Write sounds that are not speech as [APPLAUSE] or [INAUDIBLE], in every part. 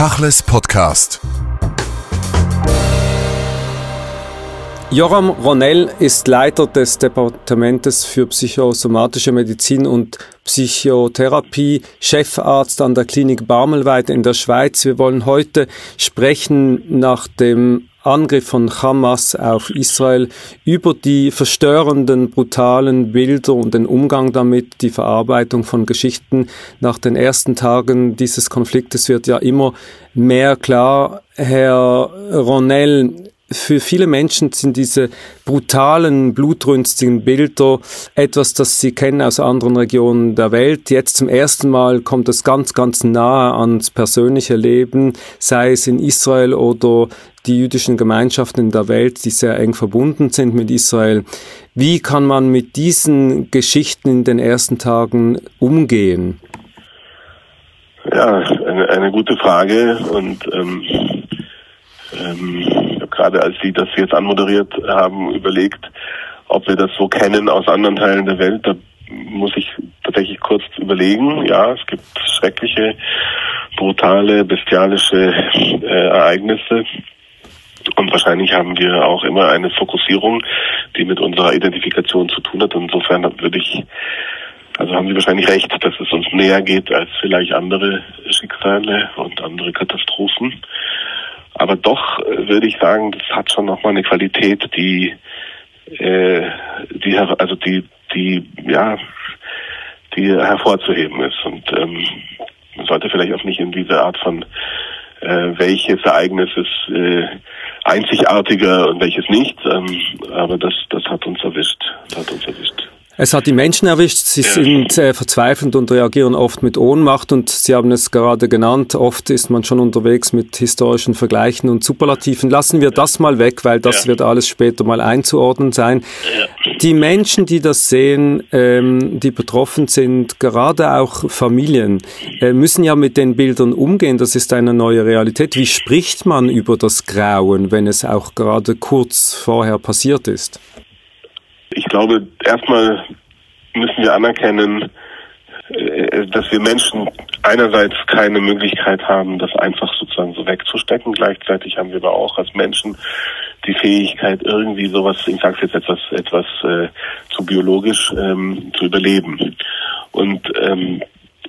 Tachles Podcast. Joram Ronell ist Leiter des Departementes für psychosomatische Medizin und Psychotherapie, Chefarzt an der Klinik Barmelweide in der Schweiz. Wir wollen heute sprechen nach dem Angriff von Hamas auf Israel über die verstörenden, brutalen Bilder und den Umgang damit, die Verarbeitung von Geschichten nach den ersten Tagen dieses Konfliktes wird ja immer mehr klar. Herr Ronell, für viele Menschen sind diese brutalen, blutrünstigen Bilder etwas, das sie kennen aus anderen Regionen der Welt. Jetzt zum ersten Mal kommt es ganz, ganz nahe ans persönliche Leben, sei es in Israel oder die jüdischen Gemeinschaften in der Welt, die sehr eng verbunden sind mit Israel. Wie kann man mit diesen Geschichten in den ersten Tagen umgehen? Ja, eine, eine gute Frage und ähm, ähm, gerade als Sie das jetzt anmoderiert haben, überlegt, ob wir das so kennen aus anderen Teilen der Welt. Da muss ich tatsächlich kurz überlegen. Ja, es gibt schreckliche, brutale, bestialische äh, Ereignisse. Und wahrscheinlich haben wir auch immer eine Fokussierung, die mit unserer Identifikation zu tun hat. Insofern würde ich, also haben Sie wahrscheinlich recht, dass es uns näher geht als vielleicht andere Schicksale und andere Katastrophen. Aber doch äh, würde ich sagen, das hat schon nochmal eine Qualität, die, äh, die, also die, die, ja, die hervorzuheben ist. Und ähm, man sollte vielleicht auch nicht in diese Art von äh, welches Ereignis ist äh, einzigartiger und welches nicht. Ähm, aber das, das hat uns erwischt. Das hat uns erwischt. Es hat die Menschen erwischt, sie sind äh, verzweifelt und reagieren oft mit Ohnmacht und Sie haben es gerade genannt, oft ist man schon unterwegs mit historischen Vergleichen und Superlativen. Lassen wir das mal weg, weil das ja. wird alles später mal einzuordnen sein. Ja. Die Menschen, die das sehen, ähm, die betroffen sind, gerade auch Familien, äh, müssen ja mit den Bildern umgehen. Das ist eine neue Realität. Wie spricht man über das Grauen, wenn es auch gerade kurz vorher passiert ist? Ich glaube, erstmal müssen wir anerkennen, äh, dass wir Menschen einerseits keine Möglichkeit haben, das einfach sozusagen so wegzustecken. Gleichzeitig haben wir aber auch als Menschen die Fähigkeit, irgendwie sowas, ich sage jetzt etwas, etwas äh, zu biologisch ähm, zu überleben. Und ähm,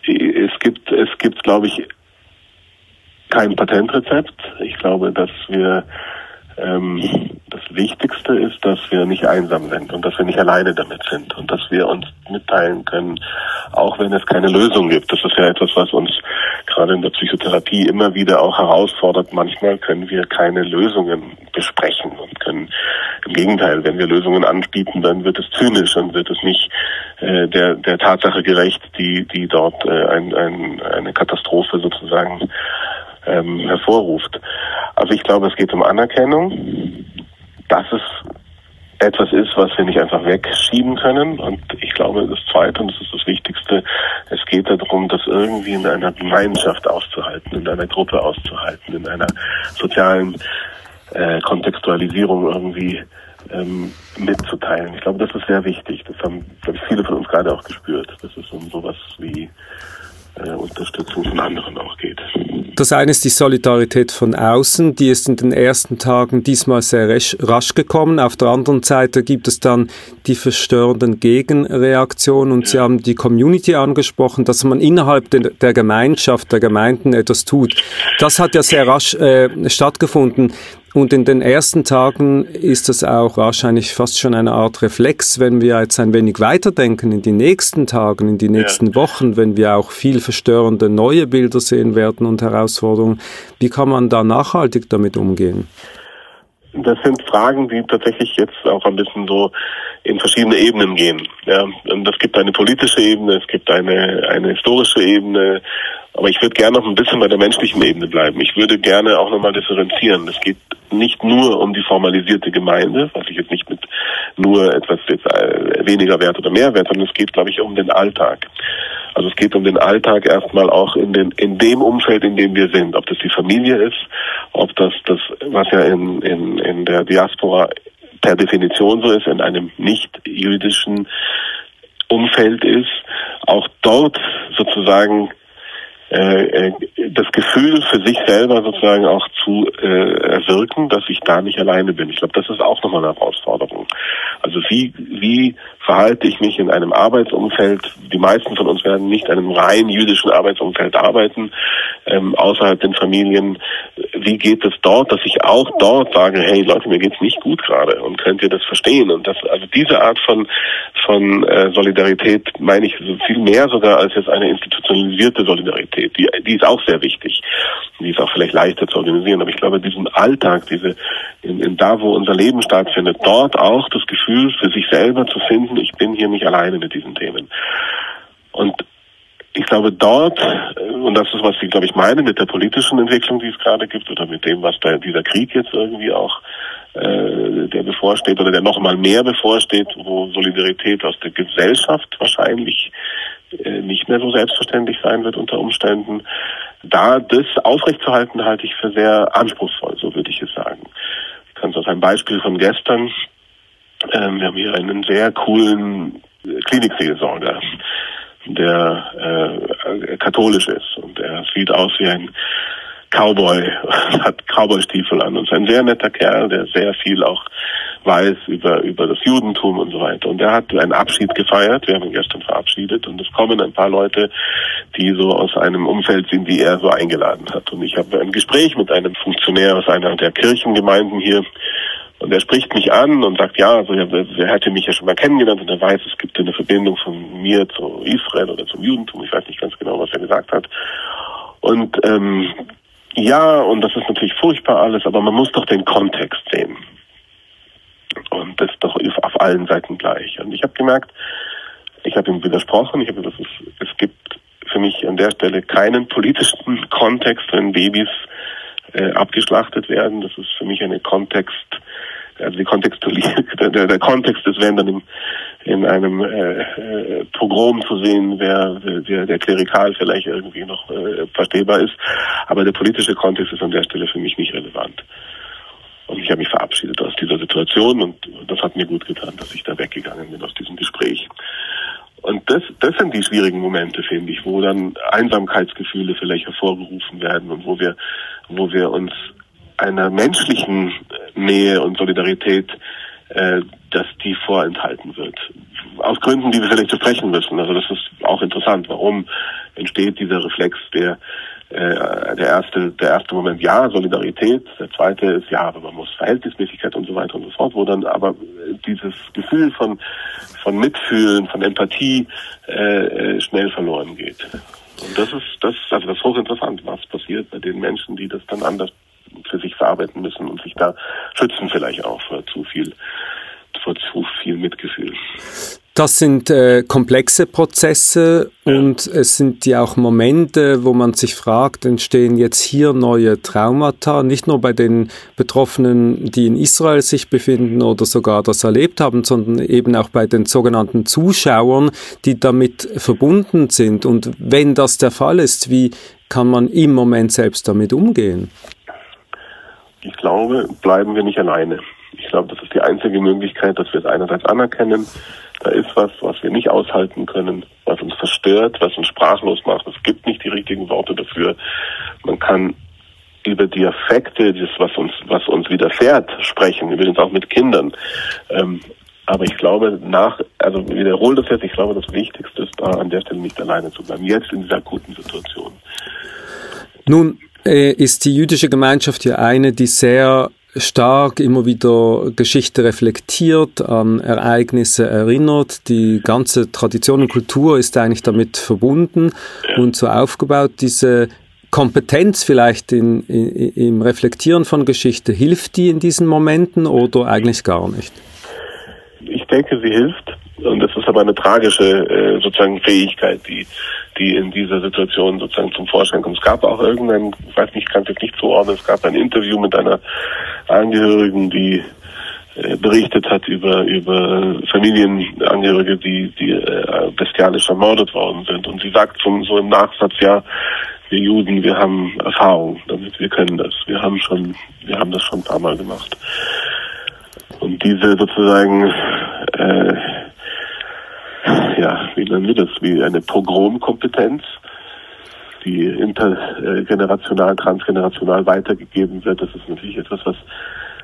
es gibt, es gibt, glaube ich, kein Patentrezept. Ich glaube, dass wir ähm, das Wichtigste ist, dass wir nicht einsam sind und dass wir nicht alleine damit sind und dass wir uns mitteilen können, auch wenn es keine Lösung gibt. Das ist ja etwas, was uns gerade in der Psychotherapie immer wieder auch herausfordert. Manchmal können wir keine Lösungen besprechen und können im Gegenteil, wenn wir Lösungen anbieten, dann wird es zynisch und wird es nicht äh, der, der Tatsache gerecht, die, die dort äh, ein, ein, eine Katastrophe sozusagen ähm, hervorruft. Also ich glaube, es geht um Anerkennung, dass es etwas ist, was wir nicht einfach wegschieben können. Und ich glaube, das Zweite, und das ist das Wichtigste, es geht darum, das irgendwie in einer Gemeinschaft auszuhalten, in einer Gruppe auszuhalten, in einer sozialen äh, Kontextualisierung irgendwie ähm, mitzuteilen. Ich glaube, das ist sehr wichtig. Das haben, ich, viele von uns gerade auch gespürt, dass es um sowas wie Unterstützung von anderen auch geht. Das eine ist die Solidarität von außen, die ist in den ersten Tagen diesmal sehr rasch gekommen. Auf der anderen Seite gibt es dann die verstörenden Gegenreaktionen und ja. Sie haben die Community angesprochen, dass man innerhalb der Gemeinschaft, der Gemeinden etwas tut. Das hat ja sehr rasch äh, stattgefunden. Und in den ersten Tagen ist das auch wahrscheinlich fast schon eine Art Reflex, wenn wir jetzt ein wenig weiterdenken in die nächsten Tagen, in die nächsten ja. Wochen, wenn wir auch viel verstörende neue Bilder sehen werden und Herausforderungen. Wie kann man da nachhaltig damit umgehen? Das sind Fragen, die tatsächlich jetzt auch ein bisschen so in verschiedene Ebenen gehen. Ja, und es gibt eine politische Ebene, es gibt eine, eine historische Ebene, aber ich würde gerne noch ein bisschen bei der menschlichen Ebene bleiben. Ich würde gerne auch nochmal differenzieren. Es geht nicht nur um die formalisierte Gemeinde, was ich jetzt nicht mit nur etwas jetzt äh, weniger Wert oder mehr Wert, sondern es geht, glaube ich, um den Alltag. Also es geht um den Alltag erstmal auch in den in dem Umfeld, in dem wir sind, ob das die Familie ist, ob das das was ja in in in der Diaspora per Definition so ist, in einem nicht jüdischen Umfeld ist, auch dort sozusagen äh, äh, das Gefühl für sich selber sozusagen auch zu äh, erwirken, dass ich da nicht alleine bin. Ich glaube, das ist auch nochmal eine Herausforderung. Also wie, wie verhalte ich mich in einem Arbeitsumfeld? Die meisten von uns werden nicht in einem rein jüdischen Arbeitsumfeld arbeiten, ähm, außerhalb den Familien. Wie geht es dort, dass ich auch dort sage, hey Leute, mir geht's nicht gut gerade und könnt ihr das verstehen? Und das, also diese Art von von äh, Solidarität meine ich viel mehr sogar als jetzt eine institutionalisierte Solidarität. Die, die ist auch sehr wichtig. Die ist auch vielleicht leichter zu organisieren. Aber ich glaube, diesen Alltag, diese in, in da, wo unser Leben stattfindet, dort auch das Gefühl für sich selber zu finden, ich bin hier nicht alleine mit diesen Themen. Und ich glaube dort, und das ist, was ich, glaube ich, meine mit der politischen Entwicklung, die es gerade gibt, oder mit dem, was da dieser Krieg jetzt irgendwie auch äh, der bevorsteht oder der noch mal mehr bevorsteht, wo Solidarität aus der Gesellschaft wahrscheinlich äh, nicht mehr so selbstverständlich sein wird unter Umständen. Da das aufrechtzuerhalten, halte ich für sehr anspruchsvoll, so würde ich es sagen. Ich kann es aus einem Beispiel von gestern. Ähm, wir haben hier einen sehr coolen Klinikseelsorger, der äh, katholisch ist und er sieht aus wie ein Cowboy, [LAUGHS] hat Cowboy-Stiefel an und ist ein sehr netter Kerl, der sehr viel auch weiß über, über das Judentum und so weiter. Und er hat einen Abschied gefeiert. Wir haben ihn gestern verabschiedet und es kommen ein paar Leute, die so aus einem Umfeld sind, die er so eingeladen hat. Und ich habe ein Gespräch mit einem Funktionär aus einer der Kirchengemeinden hier und er spricht mich an und sagt, ja, also er, er hätte mich ja schon mal kennengelernt und er weiß, es gibt eine Verbindung von mir zu Israel oder zum Judentum. Ich weiß nicht ganz genau, was er gesagt hat. Und ähm, ja, und das ist natürlich furchtbar alles, aber man muss doch den Kontext sehen. Und das ist doch auf allen Seiten gleich. Und ich habe gemerkt, ich habe ihm widersprochen, ich habe gesagt, es, es gibt für mich an der Stelle keinen politischen [LAUGHS] Kontext, wenn Babys äh, abgeschlachtet werden. Das ist für mich eine Kontext, also die Kontextualisierung, [LAUGHS] der, der Kontext ist, wenn dann im, in einem äh, äh, Pogrom zu sehen, wer, der, der klerikal vielleicht irgendwie noch äh, verstehbar ist. Aber der politische Kontext ist an der Stelle für mich nicht relevant. Und ich habe mich verabschiedet aus dieser Situation und das hat mir gut getan, dass ich da weggegangen bin aus diesem Gespräch. Und das, das sind die schwierigen Momente, finde ich, wo dann Einsamkeitsgefühle vielleicht hervorgerufen werden und wo wir, wo wir uns einer menschlichen Nähe und Solidarität, äh, dass die vorenthalten wird. Aus Gründen, die wir vielleicht besprechen müssen. Also das ist auch interessant. Warum entsteht dieser Reflex, der der erste, der erste Moment ja, Solidarität, der zweite ist ja, aber man muss Verhältnismäßigkeit und so weiter und so fort, wo dann aber dieses Gefühl von, von Mitfühlen, von Empathie äh, äh schnell verloren geht. Und das ist, das, also das ist hochinteressant, was passiert bei den Menschen, die das dann anders für sich verarbeiten müssen und sich da schützen vielleicht auch vor zu viel, vor zu viel Mitgefühl. Das sind äh, komplexe Prozesse und es sind ja auch Momente, wo man sich fragt, entstehen jetzt hier neue Traumata, nicht nur bei den Betroffenen, die in Israel sich befinden oder sogar das erlebt haben, sondern eben auch bei den sogenannten Zuschauern, die damit verbunden sind. Und wenn das der Fall ist, wie kann man im Moment selbst damit umgehen? Ich glaube, bleiben wir nicht alleine. Ich glaube, das ist die einzige Möglichkeit, dass wir es einerseits anerkennen, da ist was, was wir nicht aushalten können, was uns verstört, was uns sprachlos macht. Es gibt nicht die richtigen Worte dafür. Man kann über die Effekte, das, was uns, was uns widerfährt, sprechen, übrigens auch mit Kindern. Ähm, aber ich glaube, nach, also wiederhole das jetzt, ich glaube, das Wichtigste ist, da an der Stelle nicht alleine zu bleiben, jetzt in dieser akuten Situation. Nun äh, ist die jüdische Gemeinschaft ja eine, die sehr stark immer wieder Geschichte reflektiert, an Ereignisse erinnert. Die ganze Tradition und Kultur ist eigentlich damit verbunden und so aufgebaut. Diese Kompetenz vielleicht in, in, im Reflektieren von Geschichte, hilft die in diesen Momenten oder eigentlich gar nicht? Ich denke, sie hilft. Und das ist aber eine tragische äh, sozusagen Fähigkeit, die, die in dieser Situation sozusagen zum Vorschein kommt. Es gab auch irgendein, ich weiß nicht, ich kann es jetzt nicht zuordnen, es gab ein Interview mit einer Angehörigen, die äh, berichtet hat über über Familienangehörige, die die äh, bestialisch ermordet worden sind. Und sie sagt zum, so im Nachsatz, ja, wir Juden, wir haben Erfahrung damit, wir können das. Wir haben schon, wir haben das schon ein paar Mal gemacht. Und diese sozusagen, äh, ja, wie nennen wir das, wie eine Pogromkompetenz, die intergenerational, transgenerational weitergegeben wird. Das ist natürlich etwas, was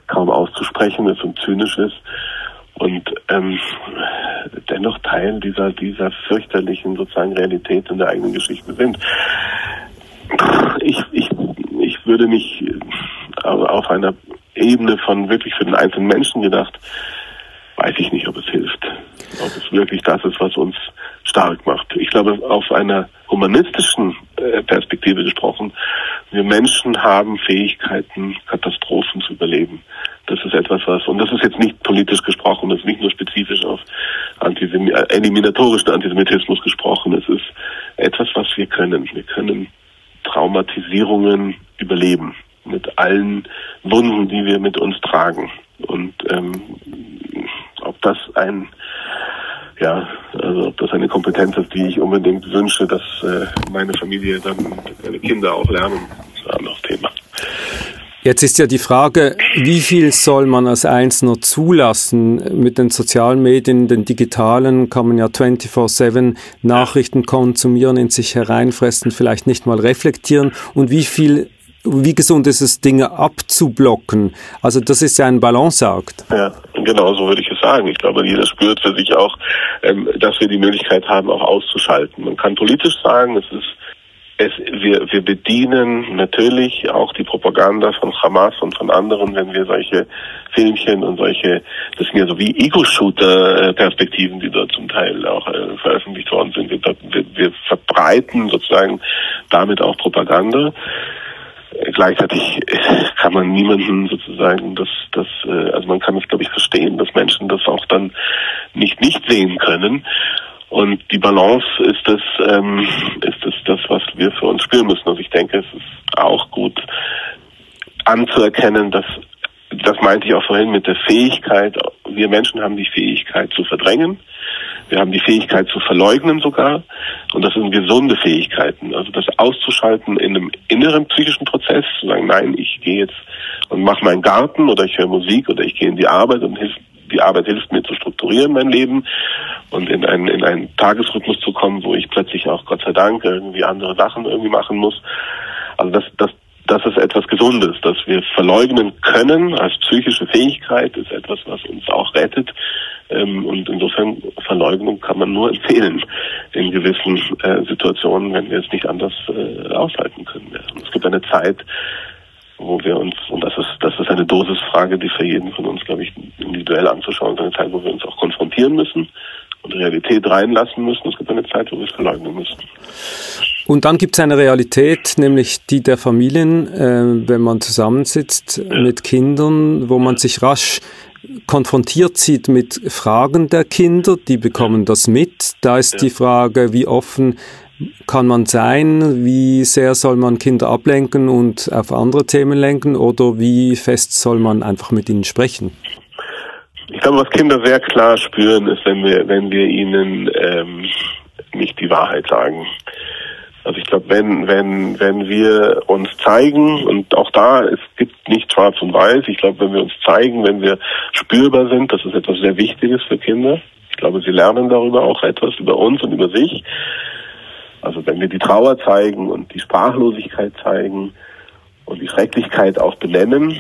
kaum auszusprechen ist und zynisch ist und ähm, dennoch Teil dieser dieser fürchterlichen sozusagen Realität in der eigenen Geschichte sind. Ich ich ich würde mich auf einer Ebene von wirklich für den einzelnen Menschen gedacht, weiß ich nicht, ob es hilft, ob es wirklich das ist, was uns stark macht. Ich glaube, auf einer humanistischen äh, Perspektive gesprochen, wir Menschen haben Fähigkeiten, Katastrophen zu überleben. Das ist etwas, was, und das ist jetzt nicht politisch gesprochen, das ist nicht nur spezifisch auf Antisem äh, eliminatorischen Antisemitismus gesprochen, es ist etwas, was wir können. Wir können Traumatisierungen überleben mit allen Wunden, die wir mit uns tragen. Und ähm, das ein ja, also ob das eine Kompetenz ist, die ich unbedingt wünsche, dass äh, meine Familie dann meine Kinder auch lernen, das ist ein anderes Thema. Jetzt ist ja die Frage, wie viel soll man als Einzelner zulassen? Mit den sozialen Medien, den digitalen, kann man ja 24-7 Nachrichten konsumieren, in sich hereinfressen, vielleicht nicht mal reflektieren. Und wie viel wie gesund ist es, Dinge abzublocken? Also das ist ja ein Balanceakt. Ja, genau so würde ich es sagen. Ich glaube, jeder spürt für sich auch, ähm, dass wir die Möglichkeit haben, auch auszuschalten. Man kann politisch sagen, es ist es, wir, wir bedienen natürlich auch die Propaganda von Hamas und von anderen, wenn wir solche Filmchen und solche, das sind ja so wie Ego-Shooter-Perspektiven, die dort zum Teil auch äh, veröffentlicht worden sind. Wir, wir, wir verbreiten sozusagen damit auch Propaganda gleichzeitig kann man niemanden sozusagen das das äh, also man kann es glaube ich verstehen dass Menschen das auch dann nicht nicht sehen können. Und die Balance ist das ähm, ist das das was wir für uns spüren müssen. Also ich denke es ist auch gut anzuerkennen dass das meinte ich auch vorhin mit der Fähigkeit wir Menschen haben die Fähigkeit zu verdrängen wir haben die Fähigkeit zu verleugnen sogar. Und das sind gesunde Fähigkeiten. Also das auszuschalten in einem inneren psychischen Prozess, zu sagen, nein, ich gehe jetzt und mache meinen Garten oder ich höre Musik oder ich gehe in die Arbeit und die Arbeit hilft mir zu strukturieren mein Leben und in einen, in einen Tagesrhythmus zu kommen, wo ich plötzlich auch Gott sei Dank irgendwie andere Sachen irgendwie machen muss. Also das, das, das ist etwas Gesundes, dass wir verleugnen können als psychische Fähigkeit, ist etwas, was uns auch rettet. Ähm, und insofern Verleugnung kann man nur [LAUGHS] empfehlen in gewissen äh, Situationen, wenn wir es nicht anders äh, aushalten können. Es gibt eine Zeit, wo wir uns, und das ist, das ist eine Dosisfrage, die für jeden von uns, glaube ich, individuell anzuschauen ist, eine Zeit, wo wir uns auch konfrontieren müssen und Realität reinlassen müssen. Es gibt eine Zeit, wo wir es verleugnen müssen. Und dann gibt es eine Realität, nämlich die der Familien, äh, wenn man zusammensitzt mit Kindern, wo man sich rasch konfrontiert sieht mit Fragen der Kinder, die bekommen das mit. Da ist die Frage, wie offen kann man sein, wie sehr soll man Kinder ablenken und auf andere Themen lenken oder wie fest soll man einfach mit ihnen sprechen? Ich glaube, was Kinder sehr klar spüren, ist, wenn wir, wenn wir ihnen ähm, nicht die Wahrheit sagen. Also ich glaube, wenn, wenn, wenn wir uns zeigen, und auch da, es gibt nicht schwarz und weiß, ich glaube, wenn wir uns zeigen, wenn wir spürbar sind, das ist etwas sehr Wichtiges für Kinder. Ich glaube, sie lernen darüber auch etwas über uns und über sich. Also wenn wir die Trauer zeigen und die Sprachlosigkeit zeigen und die Schrecklichkeit auch benennen,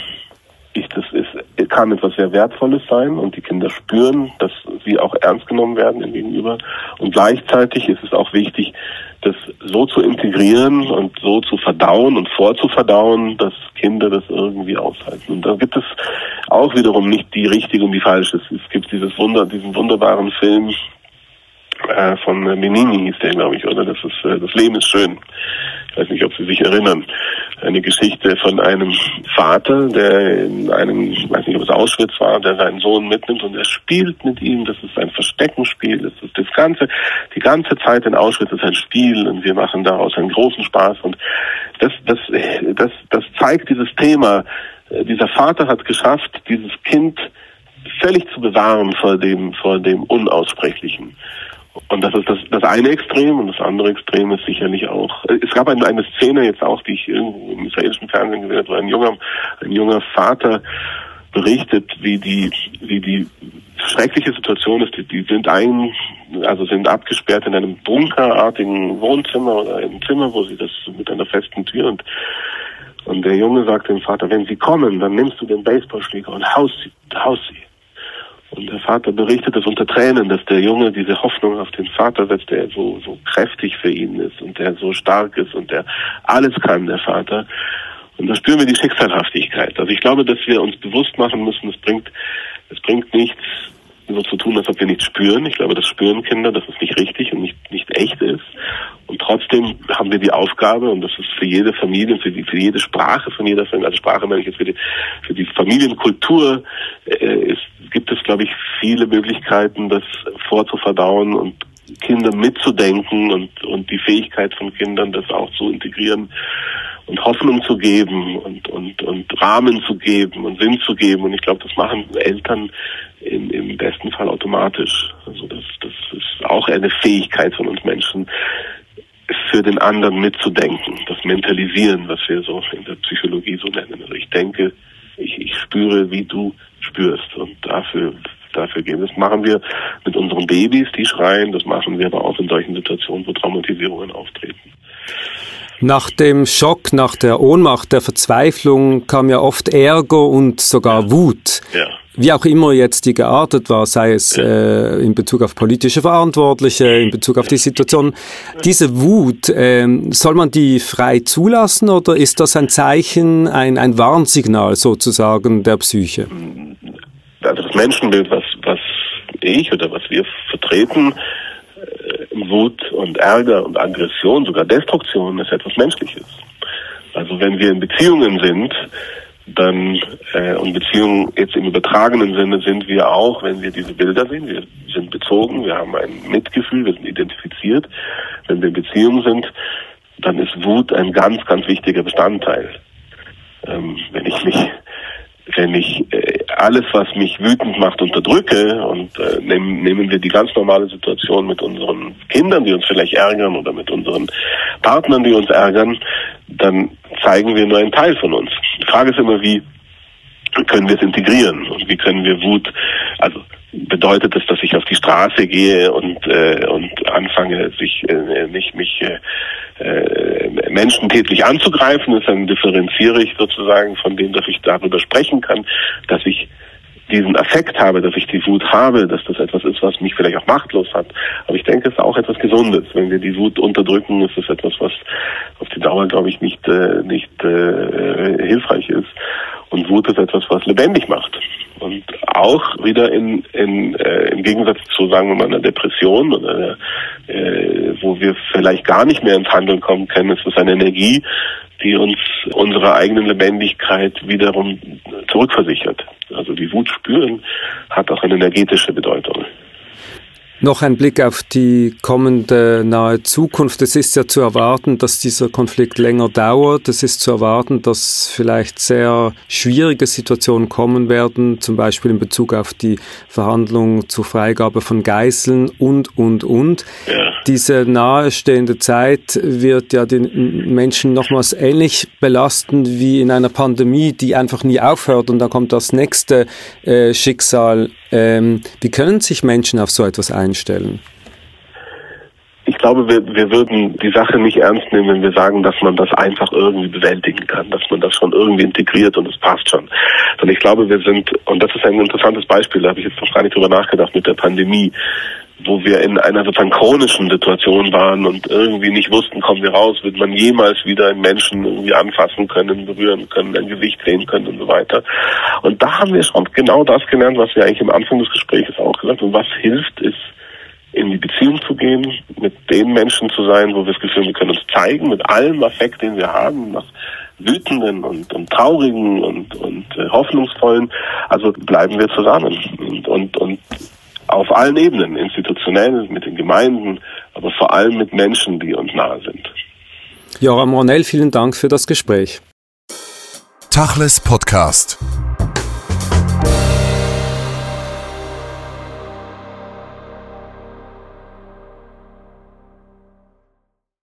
ich, das ist, kann etwas sehr Wertvolles sein und die Kinder spüren, dass sie auch ernst genommen werden im Gegenüber. Und gleichzeitig ist es auch wichtig, das so zu integrieren und so zu verdauen und vorzuverdauen, dass Kinder das irgendwie aushalten. Und da gibt es auch wiederum nicht die richtige und die falsche. Es gibt dieses Wunder, diesen wunderbaren Film äh, von Benini hieß der, glaube ich, oder? Das ist äh, das Leben ist schön. Ich weiß nicht, ob Sie sich erinnern. Eine Geschichte von einem Vater, der in einem, ich weiß nicht, ob es Auschwitz war, der seinen Sohn mitnimmt und er spielt mit ihm. Das ist ein Versteckenspiel. Das ist das ganze, die ganze Zeit in Auschwitz ist ein Spiel und wir machen daraus einen großen Spaß. Und das, das, das, das zeigt dieses Thema. Dieser Vater hat geschafft, dieses Kind völlig zu bewahren vor dem, vor dem Unaussprechlichen. Und das ist das, das eine Extrem und das andere Extrem ist sicherlich auch. Es gab eine, eine Szene jetzt auch, die ich irgendwo im israelischen Fernsehen gesehen habe, wo ein junger, ein junger Vater berichtet, wie die, wie die schreckliche Situation ist. Die, die sind ein, also sind abgesperrt in einem bunkerartigen Wohnzimmer oder im Zimmer, wo sie das mit einer festen Tür und und der Junge sagt dem Vater, wenn sie kommen, dann nimmst du den Baseballschläger und haust sie, haust sie. Und der Vater berichtet es unter Tränen, dass der Junge diese Hoffnung auf den Vater setzt, der so, so kräftig für ihn ist und der so stark ist und der alles kann, der Vater. Und da spüren wir die Schicksalhaftigkeit. Also ich glaube, dass wir uns bewusst machen müssen, es bringt, es bringt nichts, so zu tun, als ob wir nichts spüren. Ich glaube, das spüren Kinder, dass es nicht richtig und nicht, nicht echt ist. Und trotzdem haben wir die Aufgabe, und das ist für jede Familie, für, die, für jede Sprache von jeder Familie, also Sprache meine ich jetzt für die, für die Familienkultur, äh, ist, gibt es, glaube ich, viele Möglichkeiten, das vorzuverdauen und Kinder mitzudenken und, und die Fähigkeit von Kindern, das auch zu integrieren und Hoffnung zu geben und, und, und Rahmen zu geben und Sinn zu geben. Und ich glaube, das machen Eltern im, im besten Fall automatisch. Also das, das ist auch eine Fähigkeit von uns Menschen, für den anderen mitzudenken, das Mentalisieren, was wir so in der Psychologie so nennen. Also ich denke, ich, ich spüre, wie du spürst und dafür dafür geben. Das machen wir mit unseren Babys, die schreien, das machen wir aber auch in solchen Situationen, wo Traumatisierungen auftreten. Nach dem Schock, nach der Ohnmacht, der Verzweiflung kam ja oft Ärger und sogar ja. Wut. Ja. Wie auch immer jetzt die geartet war, sei es äh, in Bezug auf politische Verantwortliche, in Bezug auf die Situation. Diese Wut, äh, soll man die frei zulassen oder ist das ein Zeichen, ein, ein Warnsignal sozusagen der Psyche? Also das Menschenbild, was, was ich oder was wir vertreten, Wut und Ärger und Aggression, sogar Destruktion ist etwas Menschliches. Also wenn wir in Beziehungen sind, dann äh, und Beziehungen jetzt im übertragenen Sinne sind wir auch, wenn wir diese Bilder sehen, wir sind bezogen, wir haben ein Mitgefühl, wir sind identifiziert. Wenn wir in Beziehungen sind, dann ist Wut ein ganz, ganz wichtiger Bestandteil. Ähm, wenn ich mich wenn ich äh, alles, was mich wütend macht, unterdrücke und äh, nehmen, nehmen wir die ganz normale Situation mit unseren Kindern, die uns vielleicht ärgern oder mit unseren Partnern, die uns ärgern, dann zeigen wir nur einen Teil von uns. Die Frage ist immer, wie können wir es integrieren und wie können wir Wut, also bedeutet es, dass ich auf die Straße gehe und äh, und anfange, sich äh, nicht mich äh, äh, menschentätlich anzugreifen, dann differenziere ich sozusagen von dem, dass ich darüber sprechen kann, dass ich diesen Affekt habe, dass ich die Wut habe, dass das etwas ist, was mich vielleicht auch machtlos hat. Aber ich denke, es ist auch etwas Gesundes. Wenn wir die Wut unterdrücken, ist es etwas, was auf die Dauer, glaube ich, nicht, äh, nicht äh, hilfreich ist. Und Wut ist etwas, was lebendig macht. Und auch wieder in, in, äh, im Gegensatz zu, sagen wir mal, einer Depression oder äh, wo wir vielleicht gar nicht mehr ins Handeln kommen können, ist es eine Energie, die uns unsere eigenen Lebendigkeit wiederum zurückversichert. Also die Wut spüren hat auch eine energetische Bedeutung. Noch ein Blick auf die kommende nahe Zukunft. Es ist ja zu erwarten, dass dieser Konflikt länger dauert. Es ist zu erwarten, dass vielleicht sehr schwierige Situationen kommen werden, zum Beispiel in Bezug auf die Verhandlungen zur Freigabe von Geiseln und, und, und. Ja. Diese nahestehende Zeit wird ja den Menschen nochmals ähnlich belasten wie in einer Pandemie, die einfach nie aufhört und dann kommt das nächste äh, Schicksal ähm, wie können sich Menschen auf so etwas einstellen? Ich glaube, wir, wir würden die Sache nicht ernst nehmen, wenn wir sagen, dass man das einfach irgendwie bewältigen kann, dass man das schon irgendwie integriert und es passt schon. Sondern ich glaube, wir sind, und das ist ein interessantes Beispiel, da habe ich jetzt noch gar nicht drüber nachgedacht mit der Pandemie wo wir in einer sozusagen chronischen Situation waren und irgendwie nicht wussten, kommen wir raus, wird man jemals wieder einen Menschen irgendwie anfassen können, berühren können, ein Gesicht sehen können und so weiter. Und da haben wir schon genau das gelernt, was wir eigentlich im Anfang des Gesprächs auch gesagt haben. Und was hilft, ist, in die Beziehung zu gehen, mit den Menschen zu sein, wo wir das Gefühl haben, wir können uns zeigen, mit allem Affekt, den wir haben, nach wütenden und, und traurigen und, und äh, hoffnungsvollen. Also bleiben wir zusammen und, und, und auf allen Ebenen, institutionell, mit den Gemeinden, aber vor allem mit Menschen, die uns nahe sind. Joram Ronell, vielen Dank für das Gespräch. Tachles Podcast.